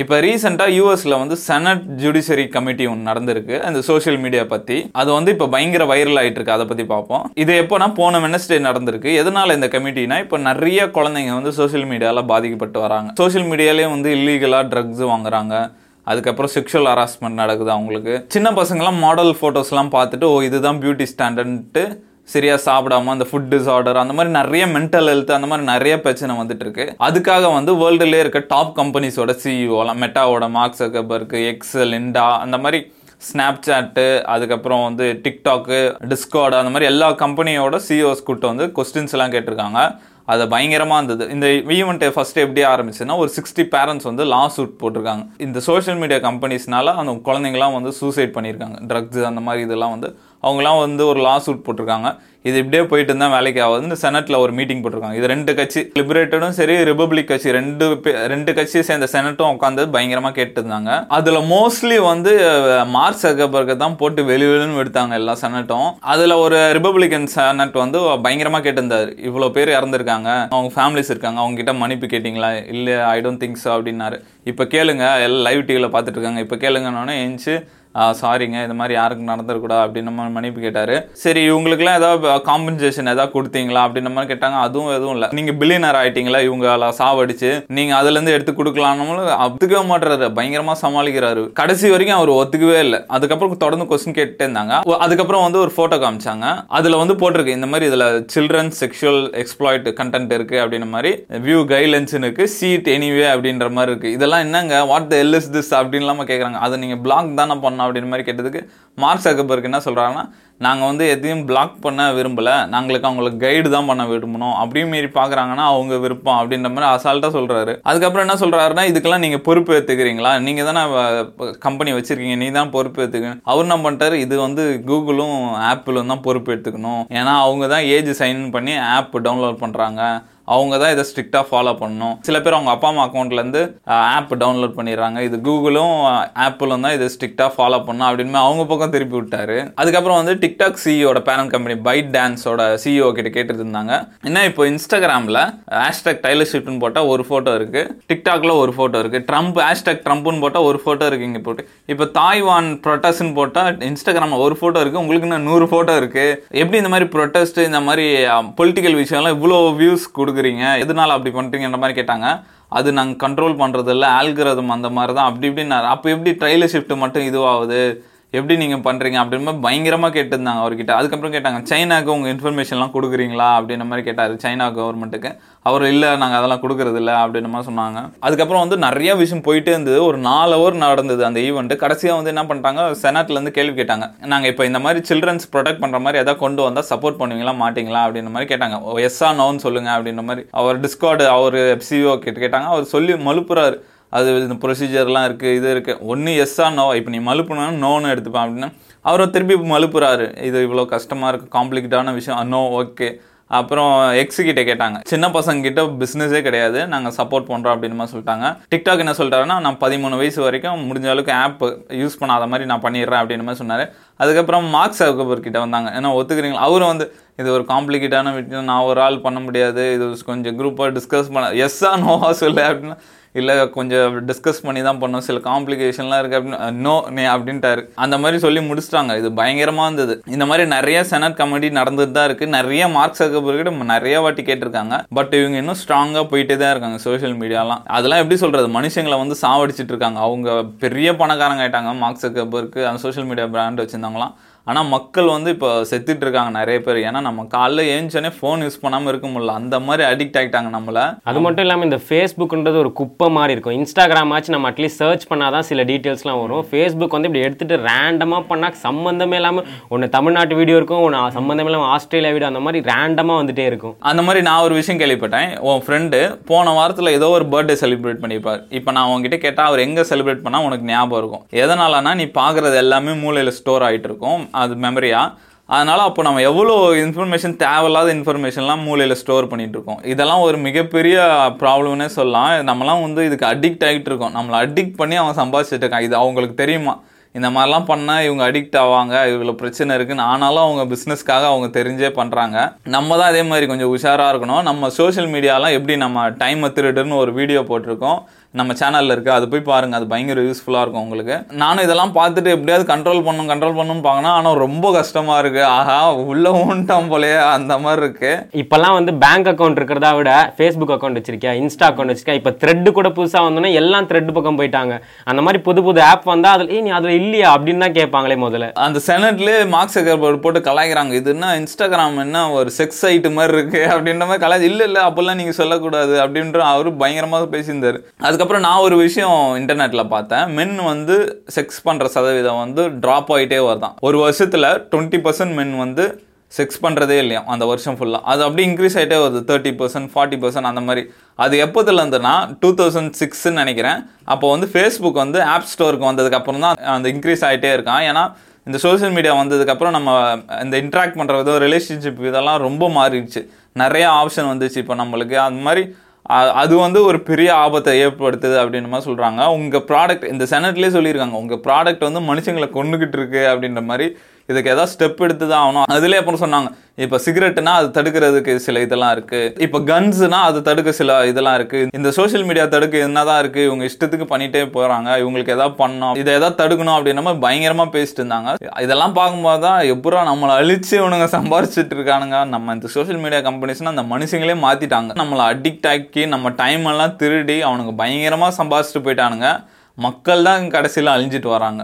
இப்போ ரீசெண்டாக யூஎஸில் வந்து செனட் ஜுடிஷரி கமிட்டி ஒன்று நடந்திருக்கு. அந்த சோஷியல் மீடியா பற்றி அது வந்து இப்போ பயங்கர வைரல் ஆகிட்டு இருக்கு அதை பற்றி பார்ப்போம். இது எப்போனா போன வெனஸ்டே நடந்திருக்கு. எதனால இந்த கமிட்டினா இப்போ நிறைய குழந்தைங்க வந்து சோஷியல் மீடியாவில் பாதிக்கப்பட்டு வராங்க. சோஷியல் மீடியாலேயே வந்து இல்லீகலாக ட்ரக்ஸ் வாங்குறாங்க. அதுக்கப்புறம் செக்ஷுவல் ஹராஸ்மெண்ட் நடக்குது அவங்களுக்கு. சின்ன பசங்களாம் மாடல் ஃபோட்டோஸ்லாம் பார்த்துட்டு ஓ இதுதான் பியூட்டி ஸ்டாண்டர்ட்ன்ட்டு சரியா சாப்பிடாம அந்த ஃபுட் டிஸார்டர் அந்த மாதிரி நிறைய மென்டல் ஹெல்த் அந்த மாதிரி நிறைய பிரச்சனை வந்துட்டு இருக்கு அதுக்காக வந்து வேர்ல்டுலேயே இருக்க டாப் கம்பெனிஸோட சிஇஓலாம் மெட்டாவோட மார்க் சக்கபர்க்கு எக்ஸல் இண்டா அந்த மாதிரி ஸ்னாப் சாட்டு அதுக்கப்புறம் வந்து டிக்டாக்கு டிஸ்கார்டு அந்த மாதிரி எல்லா கம்பெனியோட சிஇஓஸ் கூட்ட வந்து கொஸ்டின்ஸ் எல்லாம் கேட்டிருக்காங்க. அது பயங்கரமாக இருந்தது. இந்த ஈவெண்ட் ஃபஸ்ட்டு எப்படி ஆரம்பிச்சுன்னா ஒரு சிக்ஸ்டி பேரண்ட்ஸ் வந்து லா சூட் போட்டிருக்காங்க. இந்த சோஷியல் மீடியா கம்பெனிஸ்னால அந்த குழந்தைங்களாம் வந்து சூசைட் பண்ணியிருக்காங்க. ட்ரக்ஸ் அந்த மாதிரி இதெல்லாம் வந்து அவங்களாம் வந்து ஒரு லா சூட் போட்டிருக்காங்க. இது இப்படியே போயிட்டு இருந்தால் வேலைக்கு ஆகுது. இந்த செனட்டில் ஒரு மீட்டிங் போட்டிருக்காங்க. இது ரெண்டு கட்சி லிபரேட்டடும் சரி ரிபப்ளிக் கட்சி ரெண்டு ரெண்டு கட்சியை சேர்ந்த செனட்டும் உட்காந்து பயங்கரமாக கேட்டு இருந்தாங்க மோஸ்ட்லி வந்து மார்க் சகபர்க்கு தான் போட்டு வெளி வெளின்னு எடுத்தாங்க எல்லா செனட்டும் அதில் ஒரு ரிபப்ளிகன் செனட் வந்து பயங்கரமாக கேட்டிருந்தார். இவ்வளோ பேர் இறந்துருக்காங்க. அவங்க ஃபேமிலிஸ் இருக்காங்க. அவங்க கிட்ட மன்னிப்பு கேட்டிங்களா? இல்லை ஐ டோன்ட் திங்க் so அப்படின்னாரு. இப்போ கேளுங்க. எல்லாம் லைவ் டிவியில் பார்த்துட்டு இருக்காங்க. இப்போ கேளுங்கன்னு எழுந்துச்சு சாரிங்க இந்த மாதிரி யாருக்கும் நடந்துடக்கூடாது அப்படின்னு நம்ம மன்னிப்பு கேட்டாரு. சரி இவங்களுக்குலாம் ஏதாவது காம்பன்சேஷன் ஏதாவது கொடுத்தீங்களா? அப்படின்னு மாதிரி கேட்டாங்க. அதுவும் எதுவும் இல்லை. நீங்கள் பில்லியனர் ஆகிட்டீங்களா இவங்கள சாவடிச்சு நீங்கள் அதுலேருந்து எடுத்து கொடுக்கலான்னு ஒத்துக்கவே மாட்டுறாரு. பயங்கரமாக சமாளிக்கிறாரு. கடைசி வரைக்கும் அவர் ஒத்துக்கவே இல்லை. அதுக்கப்புறம் தொடர்ந்து கொஸ்டின் கேட்டுட்டே இருந்தாங்க. அதுக்கப்புறம் வந்து ஒரு ஃபோட்டோ காமிச்சாங்க. அதில் வந்து போட்டிருக்கு இந்த மாதிரி இதில் சில்ட்ரன் செக்ஷுவல் எக்ஸ்ப்ளாய்ட் கண்டென்ட் இருக்குது அப்படின்ற மாதிரி வியூ கைட்லைன்ஸ் இருக்கு சீட் எனிவே அப்படின்ற மாதிரி இருக்குது இதெல்லாம் என்னங்க? What the hell is this அப்படின்னு கேட்குறாங்க அதை நீங்கள் பிளாக் தானே பண்ணணும் அப்படின்ற மாதிரி கேட்டதுக்கு மார்க் சக்கபர்க் என்ன சொல்கிறாங்கன்னா நாங்கள் வந்து எதையும் பிளாக் பண்ண விரும்பல. நாங்களுக்கு அவங்களுக்கு கைடு தான் பண்ண விரும்பணும். அப்படியும் மீறி பார்க்குறாங்கன்னா அவங்க விருப்பம் அப்படின்ற மாதிரி அசால்ட்டாக சொல்கிறாரு அதுக்கப்புறம் என்ன சொல்கிறாருன்னா இதுக்கெல்லாம் நீங்கள் பொறுப்பு ஏற்றுக்கிறீங்களா நீங்கள் தானே கம்பெனி வச்சுருக்கீங்க. நீ தான் பொறுப்பு ஏற்றுக்கணும் அவர் என்ன பண்ணிட்டார் இது வந்து கூகுளும் ஆப்பிளும் தான் பொறுப்பு எடுத்துக்கணும் ஏன்னா அவங்க தான் ஏஜ் சைன் பண்ணி ஆப் டவுன்லோட் பண்ணுறாங்க அவங்க தான் இதை ஸ்ட்ரிக்டாக ஃபாலோ பண்ணணும். சில பேர் அவங்க அப்பா அம்மா அக்கௌண்ட்லேருந்து ஆப் டவுன்லோட் பண்ணிடுறாங்க. இது கூகுளும் ஆப்பிளும் தான் இதை ஸ்ட்ரிக்டாக ஃபாலோ பண்ணணும் அப்படின்னு அவங்க பக்கம் திருப்பி விட்டாரு. அதுக்கப்புறம் வந்து டிக்டாக் சிஇஓட பேரண்ட் கம்பெனி பைட் டான்ஸோட சிஇஓ கிட்ட கேட்டுட்டு இருந்தாங்க என்ன இப்போ இன்ஸ்டாகிராமில் ஹேஷ்டாக் டைலர் ஷிஃப்ட்னு போட்டால் ஒரு ஃபோட்டோ இருக்குது டிக்டாக்ல ஒரு ஃபோட்டோ இருக்குது ட்ரம்ப் ஹேஷ்டாக் ட்ரம்ப்னு போட்டால் ஒரு ஃபோட்டோ இருக்குது இங்கே போட்டு. இப்போ தாய்வான் ப்ரொட்டஸ்ட்னு போட்டால் இன்ஸ்டாகிராமில் ஒரு ஃபோட்டோ இருக்குது உங்களுக்கு இன்னும் நூறு ஃபோட்டோ இருக்குது எப்படி இந்த மாதிரி ப்ரொட்டஸ்ட் இந்த மாதிரி பொலிட்டிக்கல் விஷயம்லாம் இவ்வளோ வியூஸ் கொடுக்குறீங்க எதனால அப்படி பண்ணுறீங்கன்ற மாதிரி கேட்டாங்க. அது நாங்கள் கண்ட்ரோல் பண்ணுறதில்ல இல்லை ஆல்கிரதம் அந்த மாதிரி தான் அப்படி இப்படின்னாரு. அப்போ எப்படி ட்ரைலர் ஷிஃப்ட் மட்டும் இதுவாகுது? எப்படி நீங்கள் பண்ணுறீங்க அப்படின்ற மாதிரி பயங்கரமாக கேட்டிருந்தாங்க அவர்கிட்ட. அதுக்கப்புறம் கேட்டாங்க சைனாவுக்கு உங்கள் இன்ஃபர்மேஷன்லாம் கொடுக்குறீங்களா? அப்படின்ற மாதிரி கேட்டார் சைனா கவர்மெண்ட்டுக்கு. அவர் இல்லை நாங்கள் அதெல்லாம் கொடுக்கறது இல்லை அப்படின்ற மாதிரி சொன்னாங்க. அதுக்கப்புறம் வந்து நிறைய விஷயம் போயிட்டே இருந்தது. ஒரு நாலு ஹவர் நடந்தது அந்த ஈவெண்ட்டு கடைசியாக வந்து என்ன பண்ணிட்டாங்க செனட்லேருந்து கேள்வி கேட்டாங்க. நாங்கள் இப்போ இந்த மாதிரி சில்ட்ரன்ஸ் ப்ரொடெக்ட் பண்ணுற மாதிரி எதாவது கொண்டு வந்தால் சப்போர்ட் பண்ணுவீங்களா மாட்டீங்களா? அப்படின்ற மாதிரி கேட்டாங்க. எஸ்ஸா நோன்னு சொல்லுங்கள் அப்படின்ற மாதிரி. அவர் டிஸ்கார்டு அவர் எஃப்சிஓ கேட்டு கேட்டாங்க. அவர் சொல்லி மலுப்புறாரு அது இந்த ப்ரொசீஜர்லாம் இருக்குது இது இருக்குது ஒன்று எஸ்ஸா நோ இப்போ நீ மலுப்புனா நோன்னு எடுத்துப்பேன் அப்படின்னா அவரை திருப்பி மலுப்புறாரு இது இவ்வளோ கஷ்டமாக இருக்குது காம்ப்ளிகேட்டான விஷயம். நோ ஓகே அப்புறம் எக்ஸிக்கிட்ட கேட்டாங்க. சின்ன பசங்க கிட்ட பிஸ்னஸே கிடையாது நாங்கள் சப்போர்ட் பண்ணுறோம் அப்படின்னு சொல்லிட்டாங்க. டிக்டாக் என்ன சொல்லிட்டாருன்னா நான் பதிமூணு வயசு வரைக்கும் முடிஞ்ச அளவுக்கு ஆப் யூஸ் பண்ணாத மாதிரி நான் பண்ணிடுறேன் அப்படின்னு மாதிரி சொன்னார். அதுக்கப்புறம் மார்க் சகபர் கிட்ட வந்தாங்க. ஏன்னா ஒத்துக்கிறீங்களா? அவரும் வந்து இது ஒரு காம்ப்ளிகேட்டான விஷயம் நான் ஒரு ஆள் பண்ண முடியாது இது கொஞ்சம் குரூப்பாக டிஸ்கஸ் பண்ண எஸ்ஸா நோவா சொல்லு அப்படின்னா இல்லை கொஞ்சம் டிஸ்கஸ் பண்ணி தான் பண்ணோம் சில காம்ப்ளிகேஷன்லாம் இருக்குது அப்படின்னு நோ நே அப்படின்ட்டாரு. அந்த மாதிரி சொல்லி முடிச்சிட்டாங்க. இது பயங்கரமாக இருந்தது இந்த மாதிரி நிறைய செனட் கமிட்டி நடந்துட்டு தான் இருக்குது நிறைய மார்க் சக்கபர்கிட்ட நிறைய வாட்டி கேட்டிருக்காங்க. பட் இவங்க இன்னும் ஸ்ட்ராங்காக போயிட்டே தான் இருக்காங்க சோஷியல் மீடியாலாம் அதெல்லாம் எப்படி சொல்கிறது மனுஷங்களை வந்து சாவடிச்சிட்டு இருக்காங்க. அவங்க பெரிய பணக்காரங்க ஆயிட்டாங்க. மார்க் சக்கபர்க்கு அந்த சோஷியல் மீடியா பிராண்ட் வச்சிருந்தாங்களாம் ஆனால் மக்கள் வந்து இப்போ செத்துட்டு இருக்காங்க நிறைய பேர். ஏன்னா நம்ம காலைல ஏஞ்சோடனே ஃபோன் யூஸ் பண்ணாமல் இருக்க முடியல. அந்த மாதிரி அடிக்ட் ஆகிட்டாங்க நம்மளை. அது மட்டும் இல்லாமல் இந்த ஃபேஸ்புக்ன்றது ஒரு குப்பை மாதிரி இருக்கும். இன்ஸ்டாகிராம் ஆச்சு நம்ம அட்லீஸ்ட் சர்ச் பண்ணால் தான் சில டீட்டெயில்ஸ்லாம் வரும். ஃபேஸ்புக் வந்து இப்படி எடுத்துட்டு ரேண்டமாக பண்ணால் சம்மந்தமே இல்லாமல் ஒன்று தமிழ்நாட்டு வீடியோ இருக்கும் ஒன்று சம்மந்தமே இல்லாமல் ஆஸ்திரேலியா வீடியோ அந்த மாதிரி ரேண்டமாக வந்துட்டே இருக்கும். அந்த மாதிரி நான் ஒரு விஷயம் கேள்விப்பட்டேன். உன் ஃப்ரெண்டு போன வாரத்தில் ஏதோ ஒரு பர்த்டே செலிப்ரேட் பண்ணியிருப்பார். இப்போ நான் உங்ககிட்ட கேட்டால் அவர் எங்கே செலிப்ரேட் பண்ணால் உனக்கு ஞாபகம் இருக்கும். எதனாலனா நீ பார்க்குறது எல்லாமே மூலையில் ஸ்டோர் ஆகிட்டு இருக்கும். அது மெமரியா அதனால் அப்போ நம்ம எவ்வளோ இன்ஃபர்மேஷன் தேவையில்லாத இன்ஃபர்மேஷன்லாம் மூலையில் ஸ்டோர் பண்ணிகிட்ருக்கோம் இருக்கோம் இதெல்லாம் ஒரு மிகப்பெரிய ப்ராப்ளம்னே சொல்லலாம். நம்மலாம் வந்து இதுக்கு அடிக்ட் ஆகிட்டு இருக்கோம். நம்மளை அடிக்ட் பண்ணி அவன் சம்பாதிச்சுட்டு இருக்கான். இது அவங்களுக்கு தெரியுமா? இந்த மாதிரிலாம் பண்ணால் இவங்க அடிக்ட் ஆவாங்க. இவ்வளோ பிரச்சனை இருக்குன்னு ஆனாலும் அவங்க பிஸ்னஸ்க்காக அவங்க தெரிஞ்சே பண்ணுறாங்க நம்ம தான் அதே மாதிரி கொஞ்சம் உஷாராக இருக்கணும். நம்ம சோஷியல் மீடியாலாம் எப்படி நம்ம டைமை திருடுன்னு ஒரு வீடியோ போட்டிருக்கோம். நம்ம சேனல்ல இருக்கு. அது போய் பாருங்க. அது பயங்கர யூஸ்ஃபுல்லா இருக்கும் உங்களுக்கு. நானும் இதெல்லாம் பார்த்துட்டு எப்படியாவது கண்ட்ரோல் பண்ணும் கண்ட்ரோல் பண்ணும் பார்க்கணும் ஆனா ரொம்ப கஷ்டமா இருக்கு. ஆஹா உள்ள ஊன்ட்டான் போலயே. அந்த மாதிரி இருக்கு. இப்பெல்லாம் வந்து பேங்க் அக்கௌண்ட் இருக்கிறதா விட ஃபேஸ்புக் அக்கௌண்ட் வச்சிருக்கியா? இன்ஸ்டா அக்கௌண்ட் வச்சிருக்கியா? இப்போ த்ரெட் கூட புதுசா வந்தோன்னா எல்லாம் த்ரெட் பக்கம் போயிட்டாங்க. அந்த மாதிரி புது புது ஆப் வந்தா அதுல நீ அதுல இல்லையா? அப்படின்னு தான் கேட்பாங்களே முதல்ல. அந்த செனட்லேயே மார்க் சக்கர்பர்ட் போட்டு கலாய்க்கிறாங்க. இது என்ன இன்ஸ்டாகிராம் என்ன ஒரு செக்ஸ் சைட்டு மாதிரி இருக்கு அப்படின்ற மாதிரி கலாய் இல்ல இல்ல அப்பெல்லாம் நீங்க சொல்லக்கூடாது. அப்படின்ற அவரு பயங்கரமா பேசியிருந்தாரு. அதுக்கப்புறம் நான் ஒரு விஷயம் இன்டர்நெட்ல பார்த்தேன். மென் வந்து செக்ஸ் பண்ற சதவீதம் வந்து டிராப் ஆகிட்டே வருதான். ஒரு வருஷத்துல டுவெண்ட்டி பர்சன்ட் மென் வந்து செக்ஸ் பண்ணுறதே இல்லையா? அந்த வருஷம் ஃபுல்லாக அது அப்படியே இன்க்ரீஸ் ஆகிட்டே வருது. தேர்ட்டி பர்சன்ட் ஃபார்ட்டி பர்சன்ட் அந்த மாதிரி. அது எப்போதுலேருந்துன்னா டூ தௌசண்ட் சிக்ஸ்ன்னு நினைக்கிறேன். அப்போ வந்து ஃபேஸ்புக் வந்து ஆப் ஸ்டோருக்கு வந்ததுக்கப்புறம் தான் அந்த இன்க்ரீஸ் ஆகிட்டே இருக்கான். ஏன்னா இந்த சோஷியல் மீடியா வந்ததுக்கப்புறம் நம்ம இந்த இன்ட்ராக்ட் பண்ணுற விதம் ரிலேஷன்ஷிப் இதெல்லாம் ரொம்ப மாறிடுச்சு. நிறையா ஆப்ஷன் வந்துச்சு. இப்போ நம்மளுக்கு. அந்த மாதிரி அது வந்து ஒரு பெரிய ஆபத்தை ஏற்படுத்துது அப்படின்னு மாதிரி உங்கள் ப்ராடக்ட் இந்த செனட்லேயே சொல்லியிருக்காங்க. உங்கள் ப்ராடக்ட் வந்து மனுஷங்களை கொண்டுகிட்டு இருக்கு அப்படின்ற மாதிரி இதுக்கு ஏதாவது ஸ்டெப் எடுத்து தான் ஆகணும். அதுலேயே அப்புறம் சொன்னாங்க இப்போ சிகரெட்னா அது தடுக்கிறதுக்கு சில இதெல்லாம் இருக்குது இப்போ கன்ஸுனா அது தடுக்க சில இதெல்லாம் இருக்குது இந்த சோஷியல் மீடியா தடுக்க என்னதான் இருக்குது இவங்க இஷ்டத்துக்கு பண்ணிகிட்டே போகிறாங்க இவங்களுக்கு எதாவது பண்ணணும் இதை எதாவது தடுக்கணும் அப்படின்னா பயங்கரமாக பேசிட்டு இருந்தாங்க. இதெல்லாம் பார்க்கும்போது தான் எப்பரா நம்மளை அழிச்சு இவனுங்க சம்பாரிச்சிட்டு இருக்கானுங்க. நம்ம இந்த சோஷியல் மீடியா கம்பெனிஸ்னால் அந்த மனுஷங்களே மாற்றிட்டாங்க நம்மளை அடிக்ட் ஆக்கி நம்ம டைம் எல்லாம் திருடி அவனுங்க பயங்கரமாக சம்பாரிச்சிட்டு போயிட்டானுங்க. மக்கள் தான் கடைசியில் அழிஞ்சிட்டு வராங்க.